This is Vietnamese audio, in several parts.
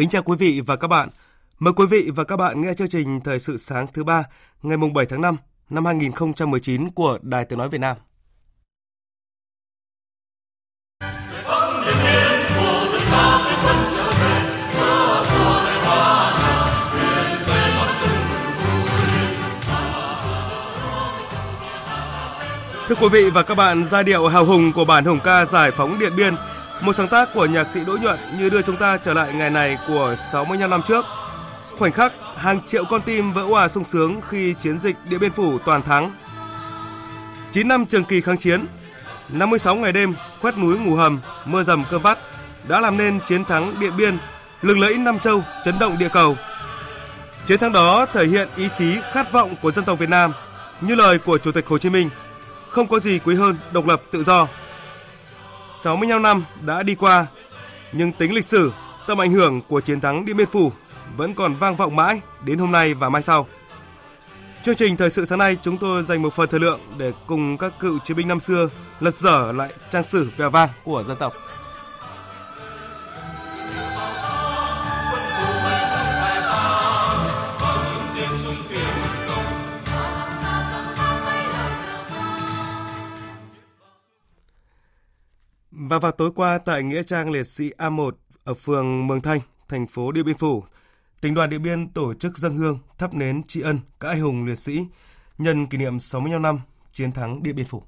Kính chào quý vị và các bạn. Mời quý vị và các bạn nghe chương trình Thời sự sáng thứ ba ngày mùng 7 tháng 5 năm 2019 của Đài Tiếng Nói Việt Nam. Thưa quý vị và các bạn, giai điệu hào hùng của bản hùng ca giải phóng Điện Biên – một sáng tác của nhạc sĩ Đỗ Nhuận như đưa chúng ta trở lại ngày này của 65 năm trước. Khoảnh khắc hàng triệu con tim vỡ hòa sung sướng khi chiến dịch Điện Biên Phủ toàn thắng. 9 năm trường kỳ kháng chiến, 56 ngày đêm quét núi ngủ hầm, mưa dầm cơm vắt đã làm nên chiến thắng Điện Biên, lừng lẫy Nam Châu, chấn động địa cầu. Chiến thắng đó thể hiện ý chí khát vọng của dân tộc Việt Nam, như lời của Chủ tịch Hồ Chí Minh, không có gì quý hơn độc lập tự do. 65 năm đã đi qua, nhưng tính lịch sử, tầm ảnh hưởng của chiến thắng Điện Biên Phủ vẫn còn vang vọng mãi đến hôm nay và mai sau. Chương trình thời sự sáng nay chúng tôi dành một phần thời lượng để cùng các cựu chiến binh năm xưa lật dở lại trang sử vẻ vang của dân tộc. Và vào tối qua tại Nghĩa trang liệt sĩ A1 ở phường Mường Thanh, thành phố Điện Biên Phủ, tỉnh đoàn Điện Biên tổ chức dân hương thắp nến tri ân các anh hùng liệt sĩ nhân kỷ niệm 65 năm chiến thắng Điện Biên Phủ.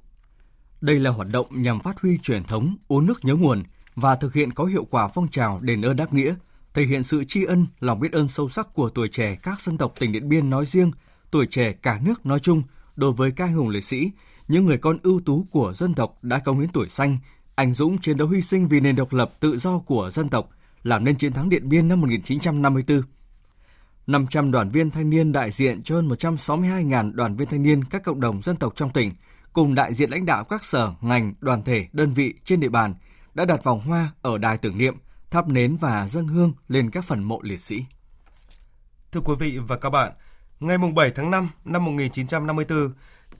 Đây là hoạt động nhằm phát huy truyền thống uống nước nhớ nguồn và thực hiện có hiệu quả phong trào đền ơn đáp nghĩa, thể hiện sự tri ân, lòng biết ơn sâu sắc của tuổi trẻ các dân tộc tỉnh Điện Biên nói riêng, tuổi trẻ cả nước nói chung đối với các anh hùng liệt sĩ, những người con ưu tú của dân tộc đã công hiến tuổi xanh anh dũng chiến đấu hy sinh vì nền độc lập tự do của dân tộc, làm nên chiến thắng Điện Biên năm 1954. 500 đoàn viên thanh niên đại diện cho hơn 162.000 đoàn viên thanh niên các cộng đồng dân tộc trong tỉnh, cùng đại diện lãnh đạo các sở, ngành, đoàn thể, đơn vị trên địa bàn đã đặt vòng hoa ở đài tưởng niệm, thắp nến và dâng hương lên các phần mộ liệt sĩ. Thưa quý vị và các bạn, ngày 7 tháng 5 năm 1954,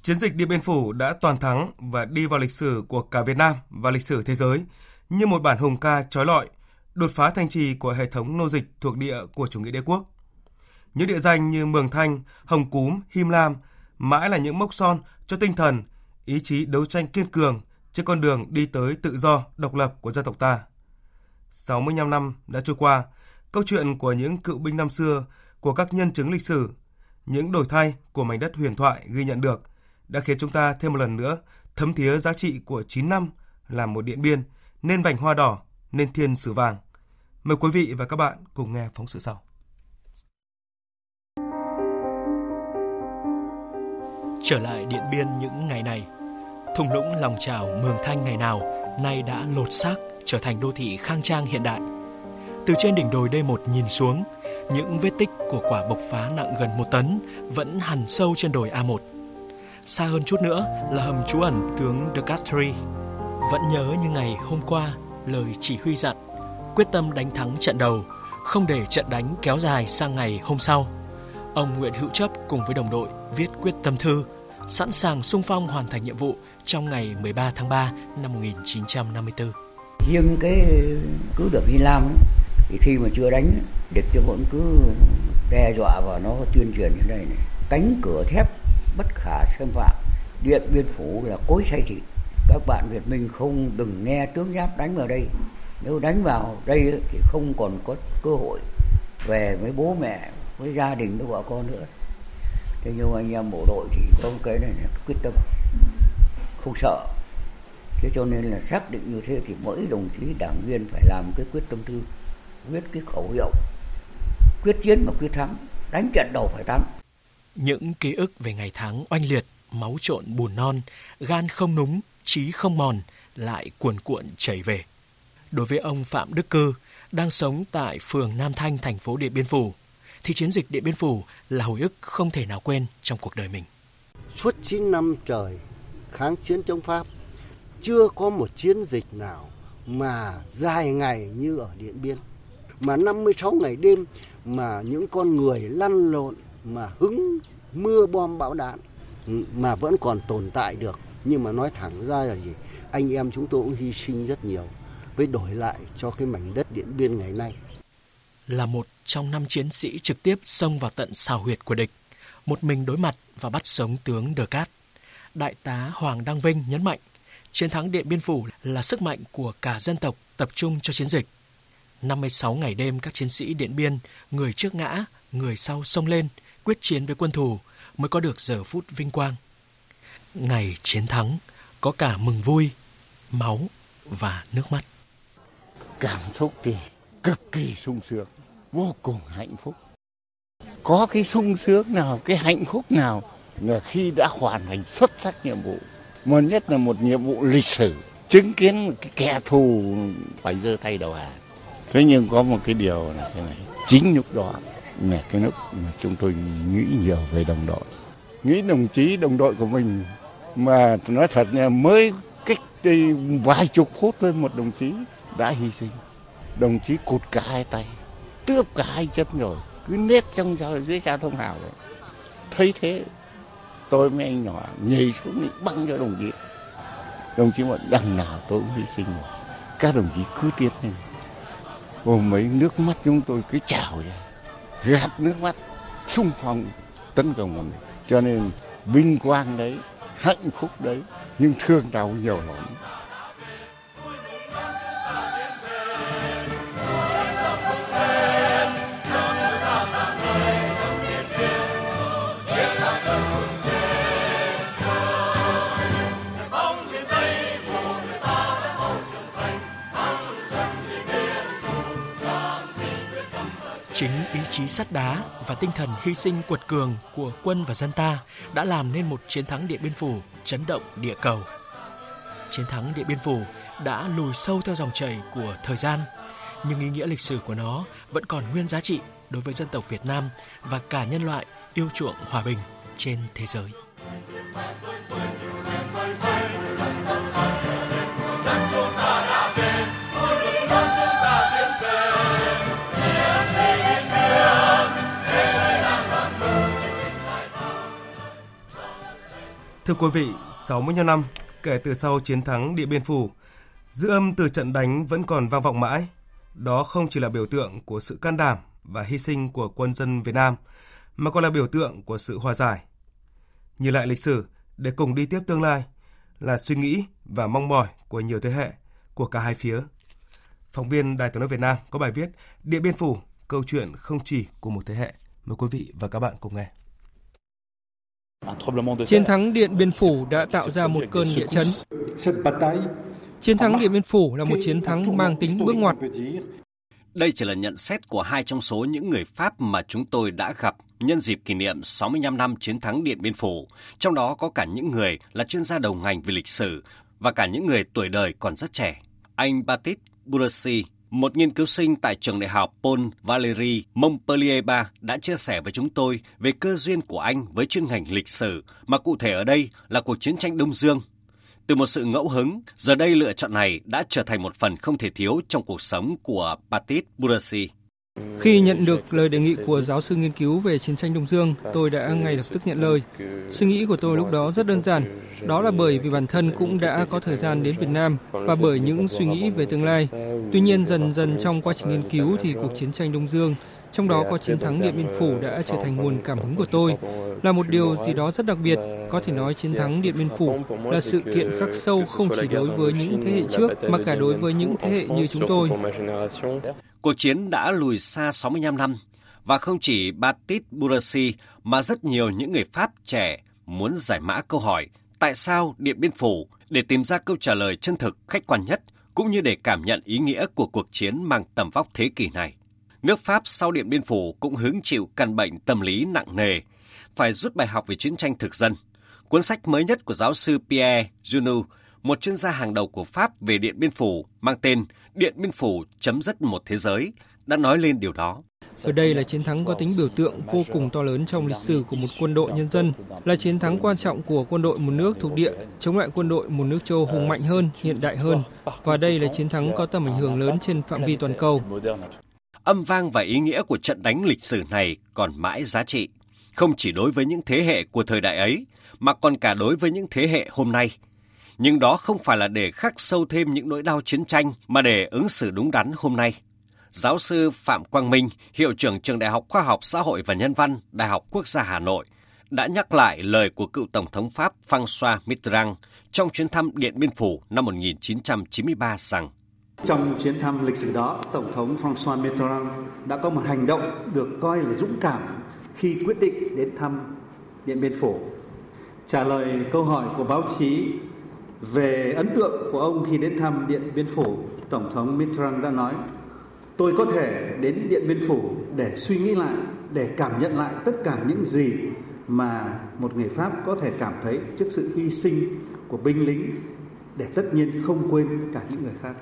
Chiến dịch Điện Biên Phủ đã toàn thắng và đi vào lịch sử của cả Việt Nam và lịch sử thế giới như một bản hùng ca trói lọi, đột phá thành trì của hệ thống nô dịch thuộc địa của chủ nghĩa đế quốc. Những địa danh như Mường Thanh, Hồng Cúm, Him Lam mãi là những mốc son cho tinh thần, ý chí đấu tranh kiên cường trên con đường đi tới tự do, độc lập của dân tộc ta. 65 năm đã trôi qua, câu chuyện của những cựu binh năm xưa, của các nhân chứng lịch sử, những đổi thay của mảnh đất huyền thoại ghi nhận được đã khiến chúng ta thêm một lần nữa thấm thía giá trị của 9 năm làm một điện biên, nên vành hoa đỏ, nên thiên sử vàng. Mời quý vị và các bạn cùng nghe phóng sự sau. Trở lại Điện Biên những ngày này, thung lũng lòng trào Mường Thanh ngày nào nay đã lột xác trở thành đô thị khang trang hiện đại. Từ trên đỉnh đồi D1 nhìn xuống, những vết tích của quả bộc phá nặng gần một tấn vẫn hằn sâu trên đồi A1 Xa hơn chút nữa là hầm trú ẩn tướng De Castries. Vẫn nhớ như ngày hôm qua lời chỉ huy dặn, quyết tâm đánh thắng trận đầu, không để trận đánh kéo dài sang ngày hôm sau. Ông Nguyễn Hữu Chấp cùng với đồng đội viết quyết tâm thư, sẵn sàng sung phong hoàn thành nhiệm vụ trong ngày 13 tháng 3 năm 1954. Riêng cái cứ được Hy Lam ấy, thì khi mà chưa đánh địch cho vẫn cứ đe dọa và nó tuyên truyền như này này cánh cửa thép bất khả xâm phạm. Điện biên phủ là cối xay thịt các bạn việt minh không đừng nghe tướng giáp đánh vào đây. Nếu đánh vào đây thì không còn có cơ hội về với bố mẹ, với gia đình, với vợ con nữa. Thế nhưng anh em bộ đội thì có cái này là quyết tâm, không sợ. Thế cho nên là xác định như thế thì mỗi đồng chí đảng viên phải làm cái quyết tâm thư viết cái khẩu hiệu. Quyết chiến mà quyết thắng, đánh trận đầu phải thắng những ký ức về ngày tháng oanh liệt, máu trộn bùn non, gan không núng trí không mòn lại cuồn cuộn chảy về. Đối với ông phạm đức cư đang sống tại phường nam thanh, thành phố điện biên phủ, thì chiến dịch điện biên phủ là hồi ức không thể nào quên trong cuộc đời mình. Suốt 9 năm trời kháng chiến chống Pháp, chưa có một chiến dịch nào mà dài ngày như ở Điện Biên, mà 56 ngày đêm mà những con người lăn lộn mà hứng mưa bom bão đạn mà vẫn còn tồn tại được nhưng mà nói thẳng ra là gì anh em chúng tôi cũng hy sinh rất nhiều với đổi lại cho cái mảnh đất Điện Biên ngày nay là một trong năm chiến sĩ trực tiếp xông vào tận xào huyệt của địch một mình đối mặt và bắt sống tướng Đờ Cát. Đại tá Hoàng Đăng Vinh nhấn mạnh, chiến thắng Điện Biên Phủ là sức mạnh của cả dân tộc tập trung cho chiến dịch. 56 ngày đêm các chiến sĩ Điện Biên, người trước ngã, người sau xông lên, quyết chiến với quân thù mới có được giờ phút vinh quang. Ngày chiến thắng có cả mừng vui, máu và nước mắt. Cảm xúc thì cực kỳ sung sướng, vô cùng hạnh phúc có cái sung sướng nào cái hạnh phúc nào là khi đã hoàn thành xuất sắc nhiệm vụ mà nhất là một nhiệm vụ lịch sử chứng kiến cái kẻ thù phải giơ tay đầu hàng thế nhưng có một cái điều là thế này chính lúc đó là cái lúc mà chúng tôi nghĩ nhiều về đồng đội. Nghĩ đồng chí, đồng đội của mình mà nói thật là mới cách đây vài chục phút thôi một đồng chí đã hy sinh. Đồng chí cụt cả hai tay, tước cả hai chân rồi, cứ nết trong dưới xa thông hào rồi thấy thế, tôi với anh nhỏ nhảy xuống thì băng cho đồng chí. Đồng chí một đằng nào tôi cũng hy sinh rồi, các đồng chí cứ tiến lên. Hôm mấy nước mắt chúng tôi cứ trào ra gạt nước mắt xung phong tấn công vào mình. Cho nên vinh quang đấy, hạnh phúc đấy, nhưng thương đau nhiều lắm. Chính ý chí sắt đá và tinh thần hy sinh quật cường của quân và dân ta đã làm nên một chiến thắng Điện Biên Phủ chấn động địa cầu. Chiến thắng Điện Biên Phủ đã lùi sâu theo dòng chảy của thời gian, nhưng ý nghĩa lịch sử của nó vẫn còn nguyên giá trị đối với dân tộc Việt Nam và cả nhân loại yêu chuộng hòa bình trên thế giới. Thưa quý vị, 65 năm kể từ sau chiến thắng Điện Biên Phủ, dư âm từ trận đánh vẫn còn vang vọng mãi. Đó không chỉ là biểu tượng của sự can đảm và hy sinh của quân dân Việt Nam, mà còn là biểu tượng của sự hòa giải. Nhìn lại lịch sử để cùng đi tiếp tương lai là suy nghĩ và mong mỏi của nhiều thế hệ của cả hai phía. Phóng viên Đài tiếng nói Việt Nam có bài viết Điện Biên Phủ, câu chuyện không chỉ của một thế hệ. Mời quý vị và các bạn cùng nghe. Chiến thắng Điện Biên Phủ đã tạo ra một cơn địa chấn. Chiến thắng Điện Biên Phủ là một chiến thắng mang tính bước ngoặt. Đây chỉ là nhận xét của hai trong số những người Pháp mà chúng tôi đã gặp nhân dịp kỷ niệm 65 năm chiến thắng Điện Biên Phủ, trong đó có cả những người là chuyên gia đầu ngành về lịch sử và cả những người tuổi đời còn rất trẻ. Anh Batit Burasi, một nghiên cứu sinh tại trường đại học Paul Valéry Montpellier 3 đã chia sẻ với chúng tôi về cơ duyên của anh với chuyên ngành lịch sử, mà cụ thể ở đây là cuộc chiến tranh Đông Dương. Từ một sự ngẫu hứng, giờ đây lựa chọn này đã trở thành một phần không thể thiếu trong cuộc sống của Batit Burasi. Khi nhận được lời đề nghị của giáo sư nghiên cứu về chiến tranh Đông Dương, tôi đã ngay lập tức nhận lời. Suy nghĩ của tôi lúc đó rất đơn giản, đó là bởi vì bản thân cũng đã có thời gian đến Việt Nam và bởi những suy nghĩ về tương lai. Tuy nhiên dần dần trong quá trình nghiên cứu thì cuộc chiến tranh Đông Dương trong đó có chiến thắng Điện Biên Phủ đã trở thành nguồn cảm hứng của tôi. Là một điều gì đó rất đặc biệt, có thể nói chiến thắng Điện Biên Phủ là sự kiện khắc sâu không chỉ đối với những thế hệ trước mà cả đối với những thế hệ như chúng tôi. Cuộc chiến đã lùi xa 65 năm và không chỉ Batit Burasi mà rất nhiều những người Pháp trẻ muốn giải mã câu hỏi tại sao Điện Biên Phủ Để tìm ra câu trả lời chân thực, khách quan nhất, cũng như để cảm nhận ý nghĩa của cuộc chiến mang tầm vóc thế kỷ này. Nước Pháp sau Điện Biên Phủ cũng hứng chịu căn bệnh tâm lý nặng nề, phải rút bài học về chiến tranh thực dân. Cuốn sách mới nhất của giáo sư Pierre Junot, một chuyên gia hàng đầu của Pháp về Điện Biên Phủ, mang tên Điện Biên Phủ chấm dứt một thế giới, đã nói lên điều đó. Ở đây là chiến thắng có tính biểu tượng vô cùng to lớn trong lịch sử của một quân đội nhân dân, là chiến thắng quan trọng của quân đội một nước thuộc địa chống lại quân đội một nước châu hùng mạnh hơn, hiện đại hơn. Và đây là chiến thắng có tầm ảnh hưởng lớn trên phạm vi toàn cầu. Âm vang và ý nghĩa của trận đánh lịch sử này còn mãi giá trị, không chỉ đối với những thế hệ của thời đại ấy, mà còn cả đối với những thế hệ hôm nay. Nhưng đó không phải là để khắc sâu thêm những nỗi đau chiến tranh, mà để ứng xử đúng đắn hôm nay giáo sư Phạm Quang Minh, hiệu trưởng trường Đại học Khoa học Xã hội và Nhân văn, Đại học Quốc gia Hà Nội, đã nhắc lại lời của cựu Tổng thống Pháp François Mitterrand trong chuyến thăm Điện Biên Phủ năm 1993 rằng trong chuyến thăm lịch sử đó, Tổng thống François Mitterrand đã có một hành động được coi là dũng cảm khi quyết định đến thăm Điện Biên Phủ. Trả lời câu hỏi của báo chí về ấn tượng của ông khi đến thăm Điện Biên Phủ, Tổng thống Mitterrand đã nói tôi có thể đến Điện Biên Phủ để suy nghĩ lại, để cảm nhận lại tất cả những gì mà một người Pháp có thể cảm thấy trước sự hy sinh của binh lính để tất nhiên không quên cả những người khác.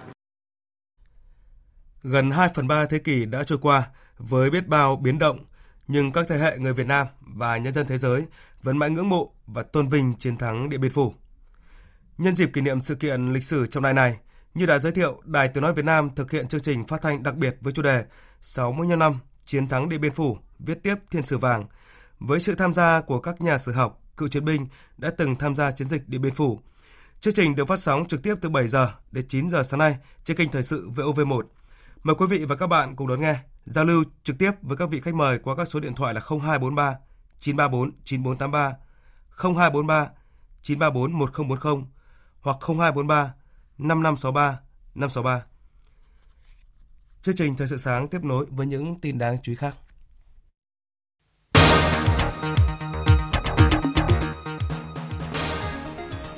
Gần 2 phần 3 thế kỷ đã trôi qua với biết bao biến động, nhưng các thế hệ người Việt Nam và nhân dân thế giới vẫn mãi ngưỡng mộ và tôn vinh chiến thắng Điện Biên Phủ. Nhân dịp kỷ niệm sự kiện lịch sử trong đài này, như đã giới thiệu, Đài Tiếng Nói Việt Nam thực hiện chương trình phát thanh đặc biệt với chủ đề 65 năm chiến thắng Điện Biên Phủ, viết tiếp thiên sử vàng, với sự tham gia của các nhà sử học, cựu chiến binh đã từng tham gia chiến dịch Điện Biên Phủ. Chương trình được phát sóng trực tiếp từ 7 giờ đến 9 giờ sáng nay trên kênh thời sự VOV1. Mời quý vị và các bạn cùng đón nghe, giao lưu trực tiếp với các vị khách mời qua các số điện thoại là 0243 934 9483, 0243 934 1040 hoặc 0243 5563 563. Chương trình Thời sự sáng tiếp nối với những tin đáng chú ý khác.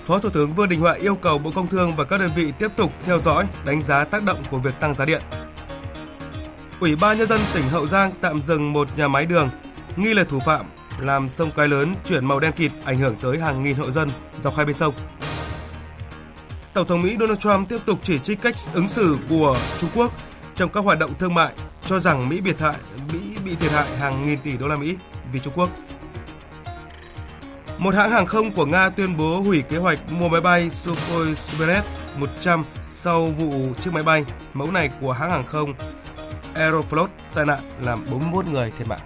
Phó Thủ tướng Vương Đình Huệ yêu cầu Bộ Công Thương và các đơn vị tiếp tục theo dõi, đánh giá tác động của việc tăng giá điện. Ủy ban nhân dân tỉnh Hậu Giang tạm dừng một nhà máy đường nghi là thủ phạm làm sông Cái Lớn chuyển màu đen kịt ảnh hưởng tới hàng nghìn hộ dân dọc hai bên sông. Tổng thống Mỹ Donald Trump tiếp tục chỉ trích cách ứng xử của Trung Quốc trong các hoạt động thương mại, cho rằng Mỹ biệt hại Mỹ bị thiệt hại hàng nghìn tỷ đô la Mỹ vì Trung Quốc. Một hãng hàng không của Nga tuyên bố hủy kế hoạch mua máy bay Sukhoi Supernet 100 sau vụ chiếc máy bay mẫu này của hãng hàng không Aeroflot tai nạn làm 41 người thiệt mạng.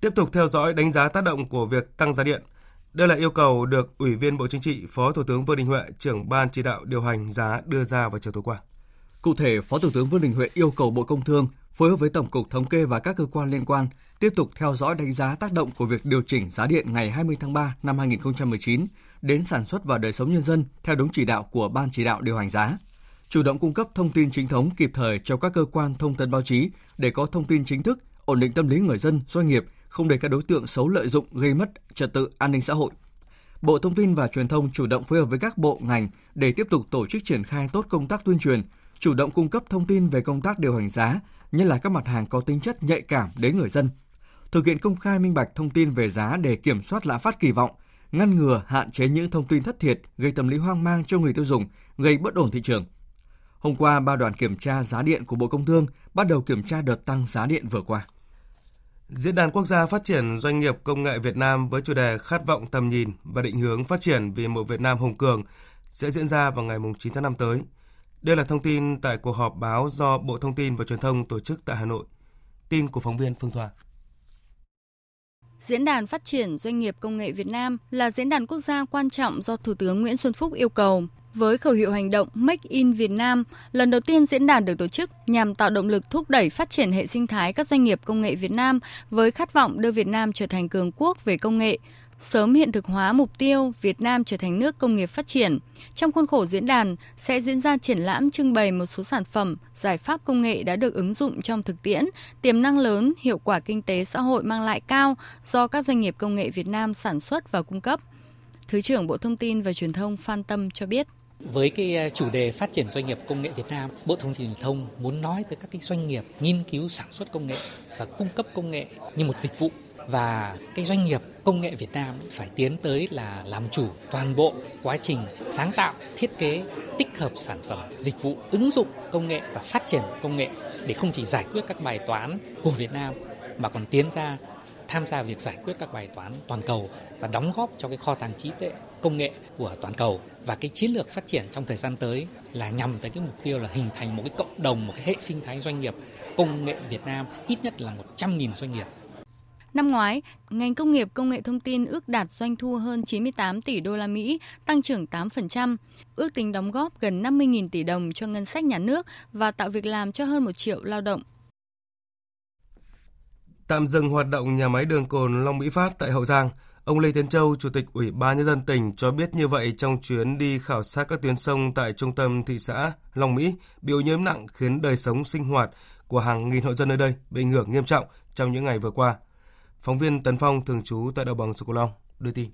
Tiếp tục theo dõi đánh giá tác động của việc tăng giá điện. Đây là yêu cầu được Ủy viên Bộ Chính trị, Phó Thủ tướng Vương Đình Huệ, trưởng ban chỉ đạo điều hành giá đưa ra vào chiều tối qua. Cụ thể, Phó Thủ tướng Vương Đình Huệ yêu cầu Bộ Công Thương phối hợp với Tổng cục Thống kê và các cơ quan liên quan tiếp tục theo dõi đánh giá tác động của việc điều chỉnh giá điện ngày 20 tháng 3 năm 2019 đến sản xuất và đời sống nhân dân theo đúng chỉ đạo của Ban chỉ đạo điều hành giá. Chủ động cung cấp thông tin chính thống kịp thời cho các cơ quan thông tấn báo chí để có thông tin chính thức, ổn định tâm lý người dân, doanh nghiệp không để các đối tượng xấu lợi dụng gây mất trật tự an ninh xã hội. Bộ Thông tin và Truyền thông chủ động phối hợp với các bộ ngành để tiếp tục tổ chức triển khai tốt công tác tuyên truyền, chủ động cung cấp thông tin về công tác điều hành giá, nhất là các mặt hàng có tính chất nhạy cảm đến người dân. Thực hiện công khai minh bạch thông tin về giá để kiểm soát lạm phát kỳ vọng, ngăn ngừa hạn chế những thông tin thất thiệt gây tâm lý hoang mang cho người tiêu dùng, gây bất ổn thị trường. Hôm qua, ba đoàn kiểm tra giá điện của Bộ Công Thương bắt đầu kiểm tra đợt tăng giá điện vừa qua. Diễn đàn quốc gia phát triển doanh nghiệp công nghệ Việt Nam với chủ đề khát vọng tầm nhìn và định hướng phát triển vì một Việt Nam hùng cường sẽ diễn ra vào ngày 9 tháng 5 tới. Đây là thông tin tại cuộc họp báo do Bộ Thông tin và Truyền thông tổ chức tại Hà Nội. Tin của phóng viên Phương Thoa. Diễn đàn Phát triển Doanh nghiệp Công nghệ Việt Nam là diễn đàn quốc gia quan trọng do Thủ tướng Nguyễn Xuân Phúc yêu cầu. Với khẩu hiệu hành động Make in Việt Nam, lần đầu tiên diễn đàn được tổ chức nhằm tạo động lực thúc đẩy phát triển hệ sinh thái các doanh nghiệp công nghệ Việt Nam với khát vọng đưa Việt Nam trở thành cường quốc về công nghệ, sớm hiện thực hóa mục tiêu Việt Nam trở thành nước công nghiệp phát triển. Trong khuôn khổ diễn đàn sẽ diễn ra triển lãm trưng bày một số sản phẩm, giải pháp công nghệ đã được ứng dụng trong thực tiễn, tiềm năng lớn, hiệu quả kinh tế xã hội mang lại cao do các doanh nghiệp công nghệ Việt Nam sản xuất và cung cấp. Thứ trưởng Bộ Thông tin và Truyền thông Phan Tâm cho biết. Với cái à, chủ đề phát triển doanh nghiệp công nghệ Việt Nam, Bộ Thông tin Truyền thông muốn nói tới các cái doanh nghiệp nghiên cứu sản xuất công nghệ và cung cấp công nghệ như một dịch vụ và cái doanh nghiệp công nghệ Việt Nam phải tiến tới là làm chủ toàn bộ quá trình sáng tạo, thiết kế, tích hợp sản phẩm, dịch vụ, ứng dụng công nghệ và phát triển công nghệ để không chỉ giải quyết các bài toán của Việt Nam mà còn tiến ra tham gia việc giải quyết các bài toán toàn cầu và đóng góp cho cái kho tàng trí tuệ công nghệ của toàn cầu. Và cái chiến lược phát triển trong thời gian tới là nhằm tới cái mục tiêu là hình thành một cái cộng đồng, một cái hệ sinh thái doanh nghiệp công nghệ Việt Nam ít nhất là 100.000 doanh nghiệp. Năm ngoái, ngành công nghiệp công nghệ thông tin ước đạt doanh thu hơn 98 tỷ đô la Mỹ, tăng trưởng 8%, ước tính đóng góp gần 50.000 tỷ đồng cho ngân sách nhà nước và tạo việc làm cho hơn 1 triệu lao động. Tạm dừng hoạt động nhà máy đường cồn Long Mỹ Phát tại Hậu Giang, ông Lê Tiến Châu, Chủ tịch Ủy ban Nhân dân tỉnh cho biết như vậy trong chuyến đi khảo sát các tuyến sông tại trung tâm thị xã Long Mỹ bị ô nhiễm nặng khiến đời sống sinh hoạt của hàng nghìn hộ dân nơi đây bị ảnh hưởng nghiêm trọng trong những ngày vừa qua. Phóng viên Tấn Phong thường trú tại đồng bằng Sông Cửu Long đưa tin.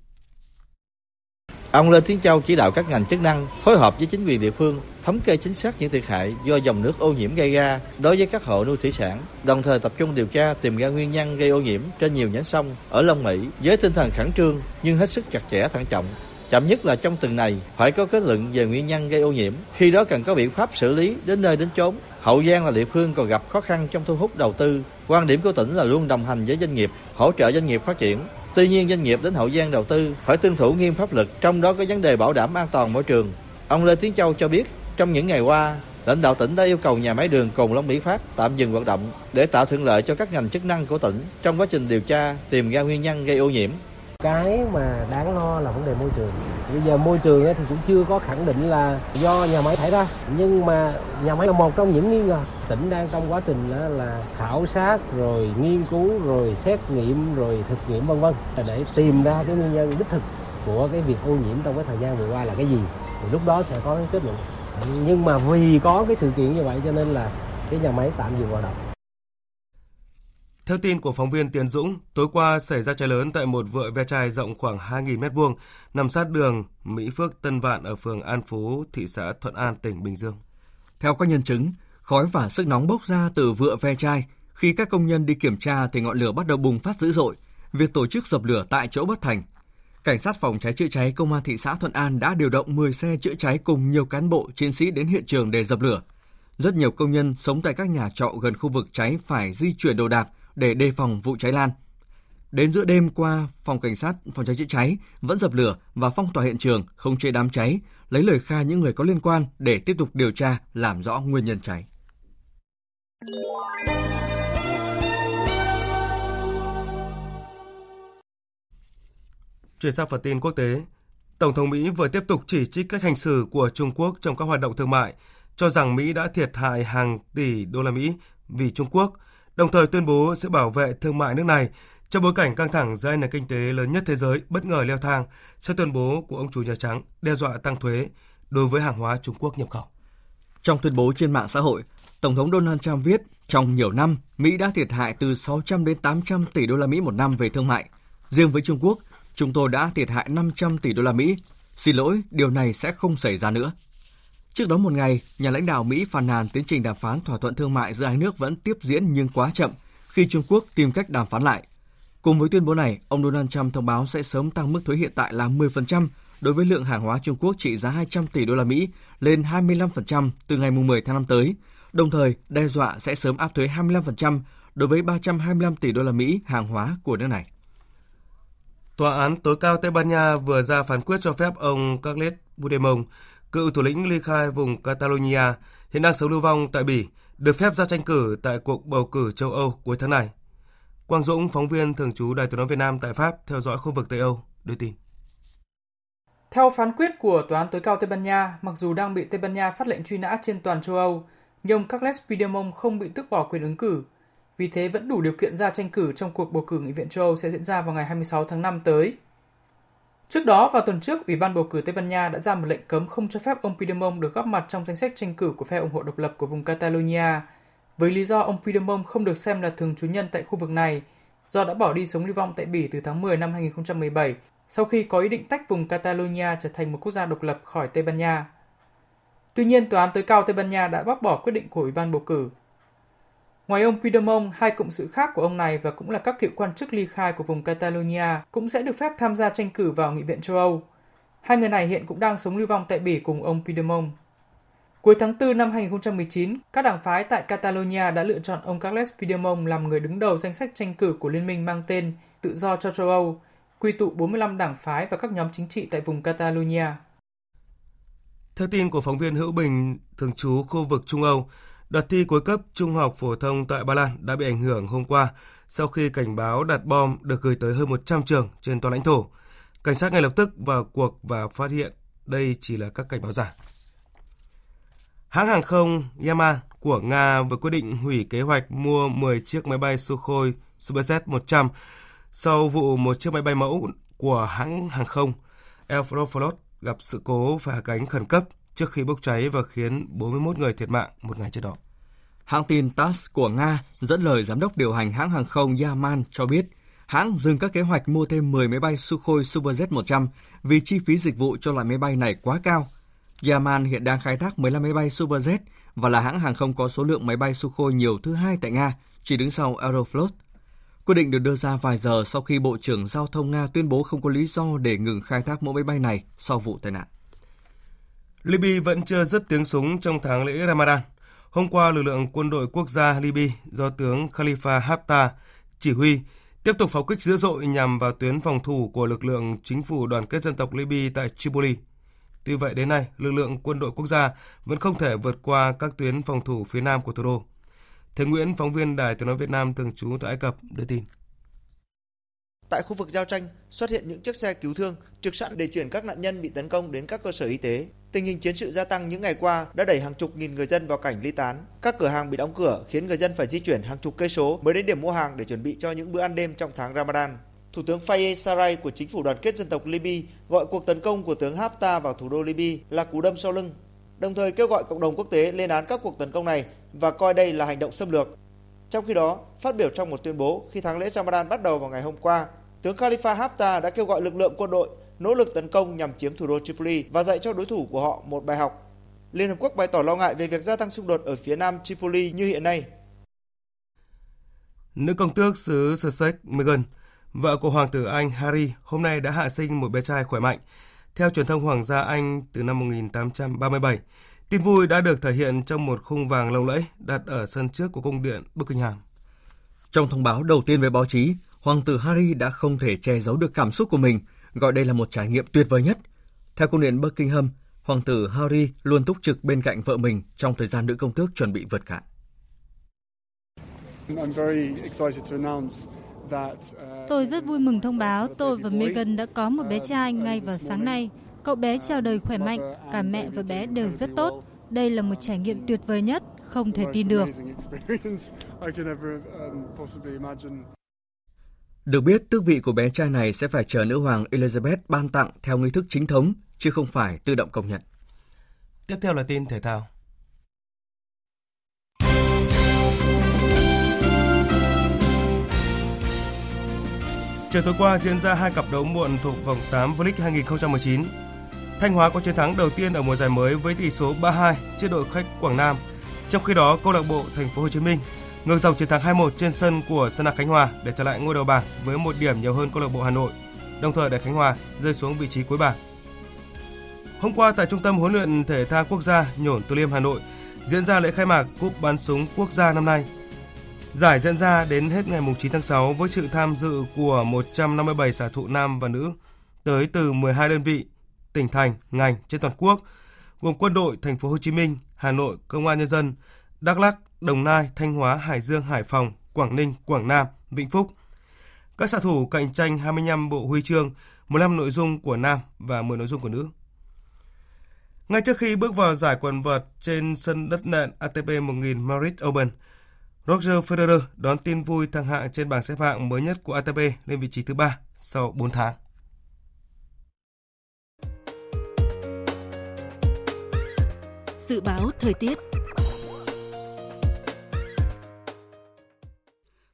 Ông Lê Tiến Châu chỉ đạo các ngành chức năng phối hợp với chính quyền địa phương thống kê chính xác những thiệt hại do dòng nước ô nhiễm gây ra đối với các hộ nuôi thủy sản, đồng thời tập trung điều tra tìm ra nguyên nhân gây ô nhiễm trên nhiều nhánh sông ở Long Mỹ với tinh thần khẩn trương nhưng hết sức chặt chẽ thận trọng. Chậm nhất là trong tuần này phải có kết luận về nguyên nhân gây ô nhiễm, khi đó cần có biện pháp xử lý đến nơi đến chốn. Hậu Giang là địa phương còn gặp khó khăn trong thu hút đầu tư. Quan điểm của tỉnh là luôn đồng hành với doanh nghiệp, hỗ trợ doanh nghiệp phát triển, Tuy nhiên doanh nghiệp đến Hậu Giang đầu tư phải tuân thủ nghiêm pháp luật, trong đó có vấn đề bảo đảm an toàn môi trường. Ông Lê Tiến Châu cho biết, trong những ngày qua, lãnh đạo tỉnh đã yêu cầu nhà máy đường Cồn Long Mỹ Phát tạm dừng hoạt động để tạo thuận lợi cho các ngành chức năng của tỉnh trong quá trình điều tra tìm ra nguyên nhân gây ô nhiễm. Cái mà đáng lo là vấn đề môi trường. Bây giờ môi trường thì cũng chưa có khẳng định là do nhà máy thải ra, nhưng mà nhà máy là một trong những nghi ngờ. Tỉnh đang trong quá trình là khảo sát rồi nghiên cứu rồi xét nghiệm rồi thực nghiệm vân vân để tìm ra cái nguyên nhân đích thực của cái việc ô nhiễm trong cái thời gian vừa qua là cái gì. Thì lúc đó sẽ có cái kết luận. Nhưng mà vì có cái sự kiện như vậy cho nên là cái nhà máy tạm dừng hoạt động. Theo tin của phóng viên Tiến Dũng, tối qua xảy ra cháy lớn tại một vựa ve chai rộng khoảng 2.000 m2 nằm sát đường Mỹ Phước Tân Vạn ở phường An Phú, thị xã Thuận An, tỉnh Bình Dương. Theo các nhân chứng, khói và sức nóng bốc ra từ vựa ve chai. Khi các công nhân đi kiểm tra thì ngọn lửa bắt đầu bùng phát dữ dội. Việc tổ chức dập lửa tại chỗ bất thành. Cảnh sát phòng cháy chữa cháy công an thị xã Thuận An đã điều động 10 xe chữa cháy cùng nhiều cán bộ chiến sĩ đến hiện trường để dập lửa. Rất nhiều công nhân sống tại các nhà trọ gần khu vực cháy phải di chuyển đồ đạc để đề phòng vụ cháy lan. Đến giữa đêm qua, phòng cảnh sát phòng cháy chữa cháy vẫn dập lửa và phong tỏa hiện trường, không chế đám cháy, lấy lời khai những người có liên quan để tiếp tục điều tra, làm rõ nguyên nhân cháy. Chuyển sang phần tin quốc tế, Tổng thống Mỹ vừa tiếp tục chỉ trích cách hành xử của Trung Quốc trong các hoạt động thương mại, cho rằng Mỹ đã thiệt hại hàng tỷ đô la Mỹ vì Trung Quốc – đồng thời tuyên bố sẽ bảo vệ thương mại nước này trong bối cảnh căng thẳng giữa nền kinh tế lớn nhất thế giới bất ngờ leo thang sau tuyên bố của ông chủ Nhà Trắng đe dọa tăng thuế đối với hàng hóa Trung Quốc nhập khẩu. Trong tuyên bố trên mạng xã hội, Tổng thống Donald Trump viết, trong nhiều năm, Mỹ đã thiệt hại từ 600 đến 800 tỷ đô la Mỹ một năm về thương mại. Riêng với Trung Quốc, chúng tôi đã thiệt hại 500 tỷ đô la Mỹ. Xin lỗi, điều này sẽ không xảy ra nữa. Trước đó một ngày, nhà lãnh đạo Mỹ phàn nàn tiến trình đàm phán thỏa thuận thương mại giữa hai nước vẫn tiếp diễn nhưng quá chậm khi Trung Quốc tìm cách đàm phán lại. Cùng với tuyên bố này, ông Donald Trump thông báo sẽ sớm tăng mức thuế hiện tại là 10% đối với lượng hàng hóa Trung Quốc trị giá 200 tỷ đô la Mỹ lên 25% từ ngày 10 tháng 5 tới, đồng thời đe dọa sẽ sớm áp thuế 25% đối với 325 tỷ đô la Mỹ hàng hóa của nước này. Tòa án tối cao Tây Ban Nha vừa ra phán quyết cho phép ông Carles Puigdemont cựu thủ lĩnh ly khai vùng Catalonia, hiện đang sống lưu vong tại Bỉ, được phép ra tranh cử tại cuộc bầu cử châu Âu cuối tháng này. Quang Dũng, phóng viên thường trú Đài tiếng nói Việt Nam tại Pháp, theo dõi khu vực Tây Âu, đưa tin. Theo phán quyết của Tòa án tối cao Tây Ban Nha, mặc dù đang bị Tây Ban Nha phát lệnh truy nã trên toàn châu Âu, nhưng Carles Puigdemont không bị tước bỏ quyền ứng cử. Vì thế vẫn đủ điều kiện ra tranh cử trong cuộc bầu cử Nghị viện châu Âu sẽ diễn ra vào ngày 26 tháng 5 tới. Trước đó, vào tuần trước, Ủy ban bầu cử Tây Ban Nha đã ra một lệnh cấm không cho phép ông Puigdemont được góp mặt trong danh sách tranh cử của phe ủng hộ độc lập của vùng Catalonia, với lý do ông Puigdemont không được xem là thường trú nhân tại khu vực này, do đã bỏ đi sống lưu vong tại Bỉ từ tháng 10 năm 2017, sau khi có ý định tách vùng Catalonia trở thành một quốc gia độc lập khỏi Tây Ban Nha. Tuy nhiên, Tòa án tối cao Tây Ban Nha đã bác bỏ quyết định của Ủy ban bầu cử. Ngoài ông Puigdemont, hai cộng sự khác của ông này và cũng là các cựu quan chức ly khai của vùng Catalonia cũng sẽ được phép tham gia tranh cử vào Nghị viện châu Âu. Hai người này hiện cũng đang sống lưu vong tại Bỉ cùng ông Puigdemont. Cuối tháng 4 năm 2019, các đảng phái tại Catalonia đã lựa chọn ông Carles Puigdemont làm người đứng đầu danh sách tranh cử của liên minh mang tên Tự do cho châu Âu, quy tụ 45 đảng phái và các nhóm chính trị tại vùng Catalonia. Theo tin của phóng viên Hữu Bình, thường trú khu vực Trung Âu, đợt thi cuối cấp trung học phổ thông tại Ba Lan đã bị ảnh hưởng hôm qua sau khi cảnh báo đặt bom được gửi tới hơn 100 trường trên toàn lãnh thổ. Cảnh sát ngay lập tức vào cuộc và phát hiện đây chỉ là các cảnh báo giả. Hãng hàng không Yaman của Nga vừa quyết định hủy kế hoạch mua 10 chiếc máy bay Sukhoi Superjet 100 sau vụ một chiếc máy bay mẫu của hãng hàng không Aeroflot gặp sự cố phải hạ cánh khẩn cấp trước khi bốc cháy và khiến 41 người thiệt mạng một ngày trước đó. Hãng tin TASS của Nga dẫn lời giám đốc điều hành hãng hàng không Yaman cho biết hãng dừng các kế hoạch mua thêm 10 máy bay Sukhoi Superjet 100 vì chi phí dịch vụ cho loại máy bay này quá cao. Yaman hiện đang khai thác 15 máy bay Superjet và là hãng hàng không có số lượng máy bay Sukhoi nhiều thứ hai tại Nga, chỉ đứng sau Aeroflot. Quyết định được đưa ra vài giờ sau khi Bộ trưởng Giao thông Nga tuyên bố không có lý do để ngừng khai thác mẫu máy bay này sau vụ tai nạn. Libya vẫn chưa dứt tiếng súng trong tháng lễ Ramadan. Hôm qua, lực lượng quân đội quốc gia Libya do tướng Khalifa Haftar chỉ huy tiếp tục pháo kích dữ dội nhằm vào tuyến phòng thủ của lực lượng chính phủ đoàn kết dân tộc Libya tại Tripoli. Tuy vậy đến nay, lực lượng quân đội quốc gia vẫn không thể vượt qua các tuyến phòng thủ phía nam của thủ đô. Thế Nguyễn, phóng viên Đài Tiếng nói Việt Nam thường trú tại Ai Cập đưa tin. Tại khu vực giao tranh xuất hiện những chiếc xe cứu thương trực sẵn để chuyển các nạn nhân bị tấn công đến các cơ sở y tế. Tình hình chiến sự gia tăng những ngày qua đã đẩy hàng chục nghìn người dân vào cảnh ly tán. Các cửa hàng bị đóng cửa khiến người dân phải di chuyển hàng chục cây số mới đến điểm mua hàng để chuẩn bị cho những bữa ăn đêm trong tháng Ramadan. Thủ tướng Faye Sarai của chính phủ đoàn kết dân tộc Libya gọi cuộc tấn công của tướng Haftar vào thủ đô Libya là cú đâm sau lưng, đồng thời kêu gọi cộng đồng quốc tế lên án các cuộc tấn công này và coi đây là hành động xâm lược. Trong khi đó, phát biểu trong một tuyên bố khi tháng lễ Ramadan bắt đầu vào ngày hôm qua, tướng Khalifa Haftar đã kêu gọi lực lượng quân đội nỗ lực tấn công nhằm chiếm thủ đô Tripoli và dạy cho đối thủ của họ một bài học. Liên Hợp Quốc bày tỏ lo ngại về việc gia tăng xung đột ở phía nam Tripoli như hiện nay. Nữ công tước xứ Sussex Meghan, vợ của Hoàng tử Anh Harry hôm nay đã hạ sinh một bé trai khỏe mạnh. Theo truyền thông Hoàng gia Anh từ năm 1837, tin vui đã được thể hiện trong một khung vàng lộng lẫy đặt ở sân trước của cung điện Buckingham. Trong thông báo đầu tiên với báo chí, Hoàng tử Harry đã không thể che giấu được cảm xúc của mình, gọi đây là một trải nghiệm tuyệt vời nhất. Theo cung điện Buckingham, Hoàng tử Harry luôn túc trực bên cạnh vợ mình trong thời gian nữ công tước chuẩn bị vượt cạn. Tôi rất vui mừng thông báo tôi và Meghan đã có một bé trai ngay vào sáng nay. Cậu bé chào đời khỏe mạnh, cả mẹ và bé đều rất tốt. Đây là một trải nghiệm tuyệt vời nhất, không thể tin được. Được biết, tước vị của bé trai này sẽ phải chờ nữ hoàng Elizabeth ban tặng theo nghi thức chính thống, chứ không phải tự động công nhận. Tiếp theo là tin thể thao. Chiều tối qua diễn ra hai cặp đấu muộn thuộc vòng 8 V-League 2019. Thanh Hóa có chiến thắng đầu tiên ở mùa giải mới với tỷ số 3-2 trước đội khách Quảng Nam. Trong khi đó, câu lạc bộ Thành phố Hồ Chí Minh ngược dòng chiến thắng 2-1 trên sân của Sơn Lạc Khánh Hòa để trở lại ngôi đầu bảng với một điểm nhiều hơn câu lạc bộ Hà Nội, đồng thời để Khánh Hòa rơi xuống vị trí cuối bảng. Hôm qua tại Trung tâm huấn luyện thể thao quốc gia Nhổn Từ Liêm Hà Nội diễn ra lễ khai mạc cúp bắn súng quốc gia năm nay. Giải diễn ra đến hết ngày 9 tháng 6 với sự tham dự của 157 xạ thủ nam và nữ tới từ 12 đơn vị, tỉnh thành, ngành trên toàn quốc, gồm quân đội Thành phố Hồ Chí Minh, Hà Nội, Công an nhân dân, Đắk Lắk, Đồng Nai, Thanh Hóa, Hải Dương, Hải Phòng, Quảng Ninh, Quảng Nam, Vĩnh Phúc. Các xạ thủ cạnh tranh 25 bộ huy chương, 15 nội dung của nam và 10 nội dung của nữ. Ngay trước khi bước vào giải quần vợt trên sân đất nện ATP 1000 Madrid Open, Roger Federer đón tin vui thăng hạng trên bảng xếp hạng mới nhất của ATP lên vị trí thứ 3 sau 4 tháng. Dự báo thời tiết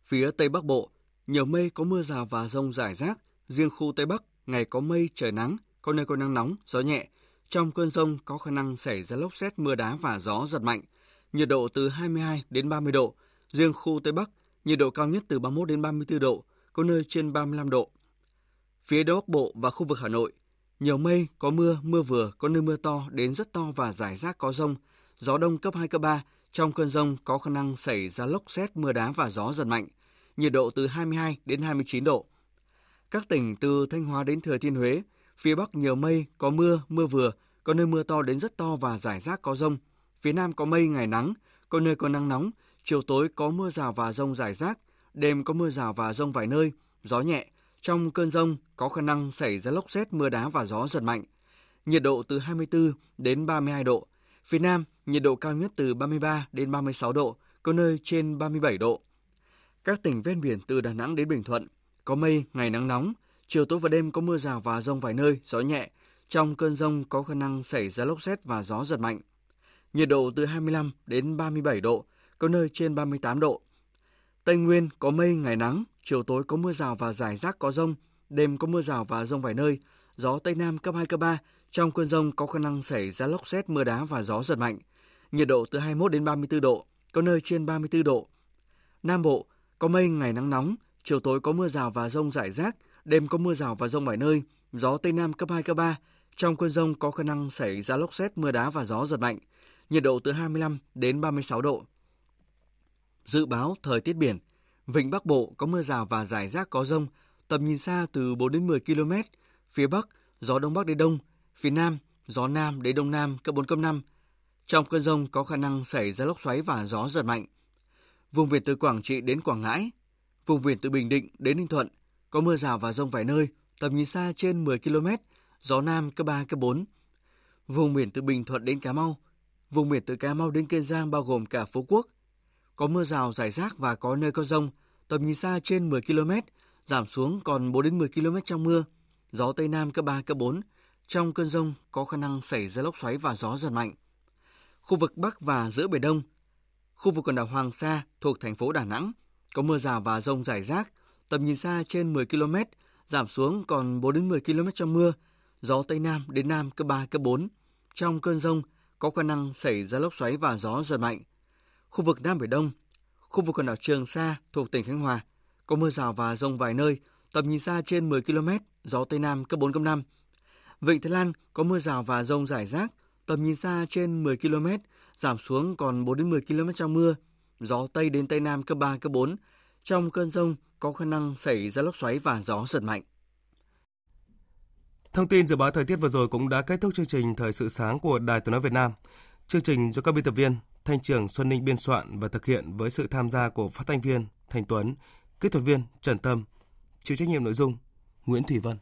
Phía Tây Bắc Bộ, nhiều mây có mưa rào và rông rải rác, riêng khu Tây Bắc ngày có mây trời nắng, có nơi có nắng nóng, gió nhẹ. Trong cơn rông có khả năng xảy ra lốc xét mưa đá và gió giật mạnh. Nhiệt độ từ 22 đến 30 độ. Riêng khu Tây Bắc, nhiệt độ cao nhất từ 31 đến 34 độ, có nơi trên 35 độ. Phía Đông Bắc Bộ và khu vực Hà Nội, nhiều mây, có mưa, mưa vừa, có nơi mưa to đến rất to và rải rác có rông. Gió đông cấp 2, cấp 3. Trong cơn rông có khả năng xảy ra lốc xét, mưa đá và gió giật mạnh. Nhiệt độ từ 22 đến 29 độ. Các tỉnh từ Thanh Hóa đến Thừa Thiên Huế, phía Bắc nhiều mây, có mưa, mưa vừa, có nơi mưa to đến rất to và rải rác có rông. Phía Nam có mây, ngày nắng, có nơi có nắng nóng, chiều tối có mưa rào và rông rải rác, đêm có mưa rào và rông vài nơi, gió nhẹ. Trong cơn rông có khả năng xảy ra lốc xét, mưa đá và gió giật mạnh. Nhiệt độ từ 24 đến 32 độ. Phía Nam, nhiệt độ cao nhất từ 33 đến 36 độ, có nơi trên 37 độ. Các tỉnh ven biển từ Đà Nẵng đến Bình Thuận, có mây, ngày nắng nóng, chiều tối và đêm có mưa rào và rông vài nơi, gió nhẹ. Trong cơn rông có khả năng xảy ra lốc xét và gió giật mạnh. Nhiệt độ từ 25 đến 37 độ, có nơi trên 38 độ. Tây Nguyên có mây, ngày nắng, chiều tối có mưa rào và rải rác có rông, đêm có mưa rào và rông vài nơi, gió Tây Nam cấp 2, cấp 3. Trong cơn rông có khả năng xảy ra lốc xét, mưa đá và gió giật mạnh. Nhiệt độ từ 21 đến 34 độ, có nơi trên 34 độ. Nam Bộ có mây, ngày nắng nóng, chiều tối có mưa rào và rông rải rác, đêm có mưa rào và rông vài nơi, gió Tây Nam cấp 2, cấp 3. Trong cơn rông có khả năng xảy ra lốc xét, mưa đá và gió giật mạnh. Nhiệt độ từ 25 đến 36 độ. Dự báo thời tiết biển, Vịnh Bắc Bộ có mưa rào và rải rác có rông, tầm nhìn xa từ 4 đến 10 km. Phía Bắc, gió Đông Bắc đến Đông. Phía Nam, gió Nam đến Đông Nam cấp 4, cấp 5. Trong cơn rông có khả năng xảy ra lốc xoáy và gió giật mạnh. Vùng biển từ Quảng Trị đến Quảng Ngãi, vùng biển từ Bình Định đến Ninh Thuận có mưa rào và rông vài nơi, tầm nhìn xa trên 10 km, gió Nam cấp 3, cấp 4. Vùng biển từ Bình Thuận đến Cà Mau, vùng biển từ Cà Mau đến Kiên Giang bao gồm cả Phú Quốc, có mưa rào rải rác và có nơi có rông, tầm nhìn xa trên 10 km, giảm xuống còn 4 đến 10 km trong mưa. Gió Tây Nam cấp 3, cấp 4. Trong cơn rông có khả năng xảy ra lốc xoáy và gió giật mạnh. Khu vực Bắc và giữa Biển Đông, khu vực quần đảo Hoàng Sa thuộc thành phố Đà Nẵng, có mưa rào và rông rải rác, tầm nhìn xa trên 10 km, giảm xuống còn 4 đến 10 km trong mưa. Gió Tây Nam đến Nam cấp 3, cấp 4. Trong cơn rông có khả năng xảy ra lốc xoáy và gió giật mạnh. Khu vực Nam Biển Đông, khu vực quần đảo Trường Sa thuộc tỉnh Khánh Hòa, có mưa rào và rông vài nơi, tầm nhìn xa trên 10 km, gió Tây Nam cấp 4, cấp 5. Vịnh Thái Lan có mưa rào và rông rải rác, tầm nhìn xa trên 10 km, giảm xuống còn 4 đến 10 km trong mưa, gió Tây đến Tây Nam cấp 3, cấp 4. Trong cơn rông có khả năng xảy ra lốc xoáy và gió giật mạnh. Thông tin dự báo thời tiết vừa rồi cũng đã kết thúc chương trình Thời sự sáng của Đài Tiếng nói Việt Nam. Chương trình do các biên tập viên Thanh Trường Xuân Ninh biên soạn và thực hiện với sự tham gia của phát thanh viên Thành Tuấn, kỹ thuật viên Trần Tâm, chịu trách nhiệm nội dung Nguyễn Thủy Vân.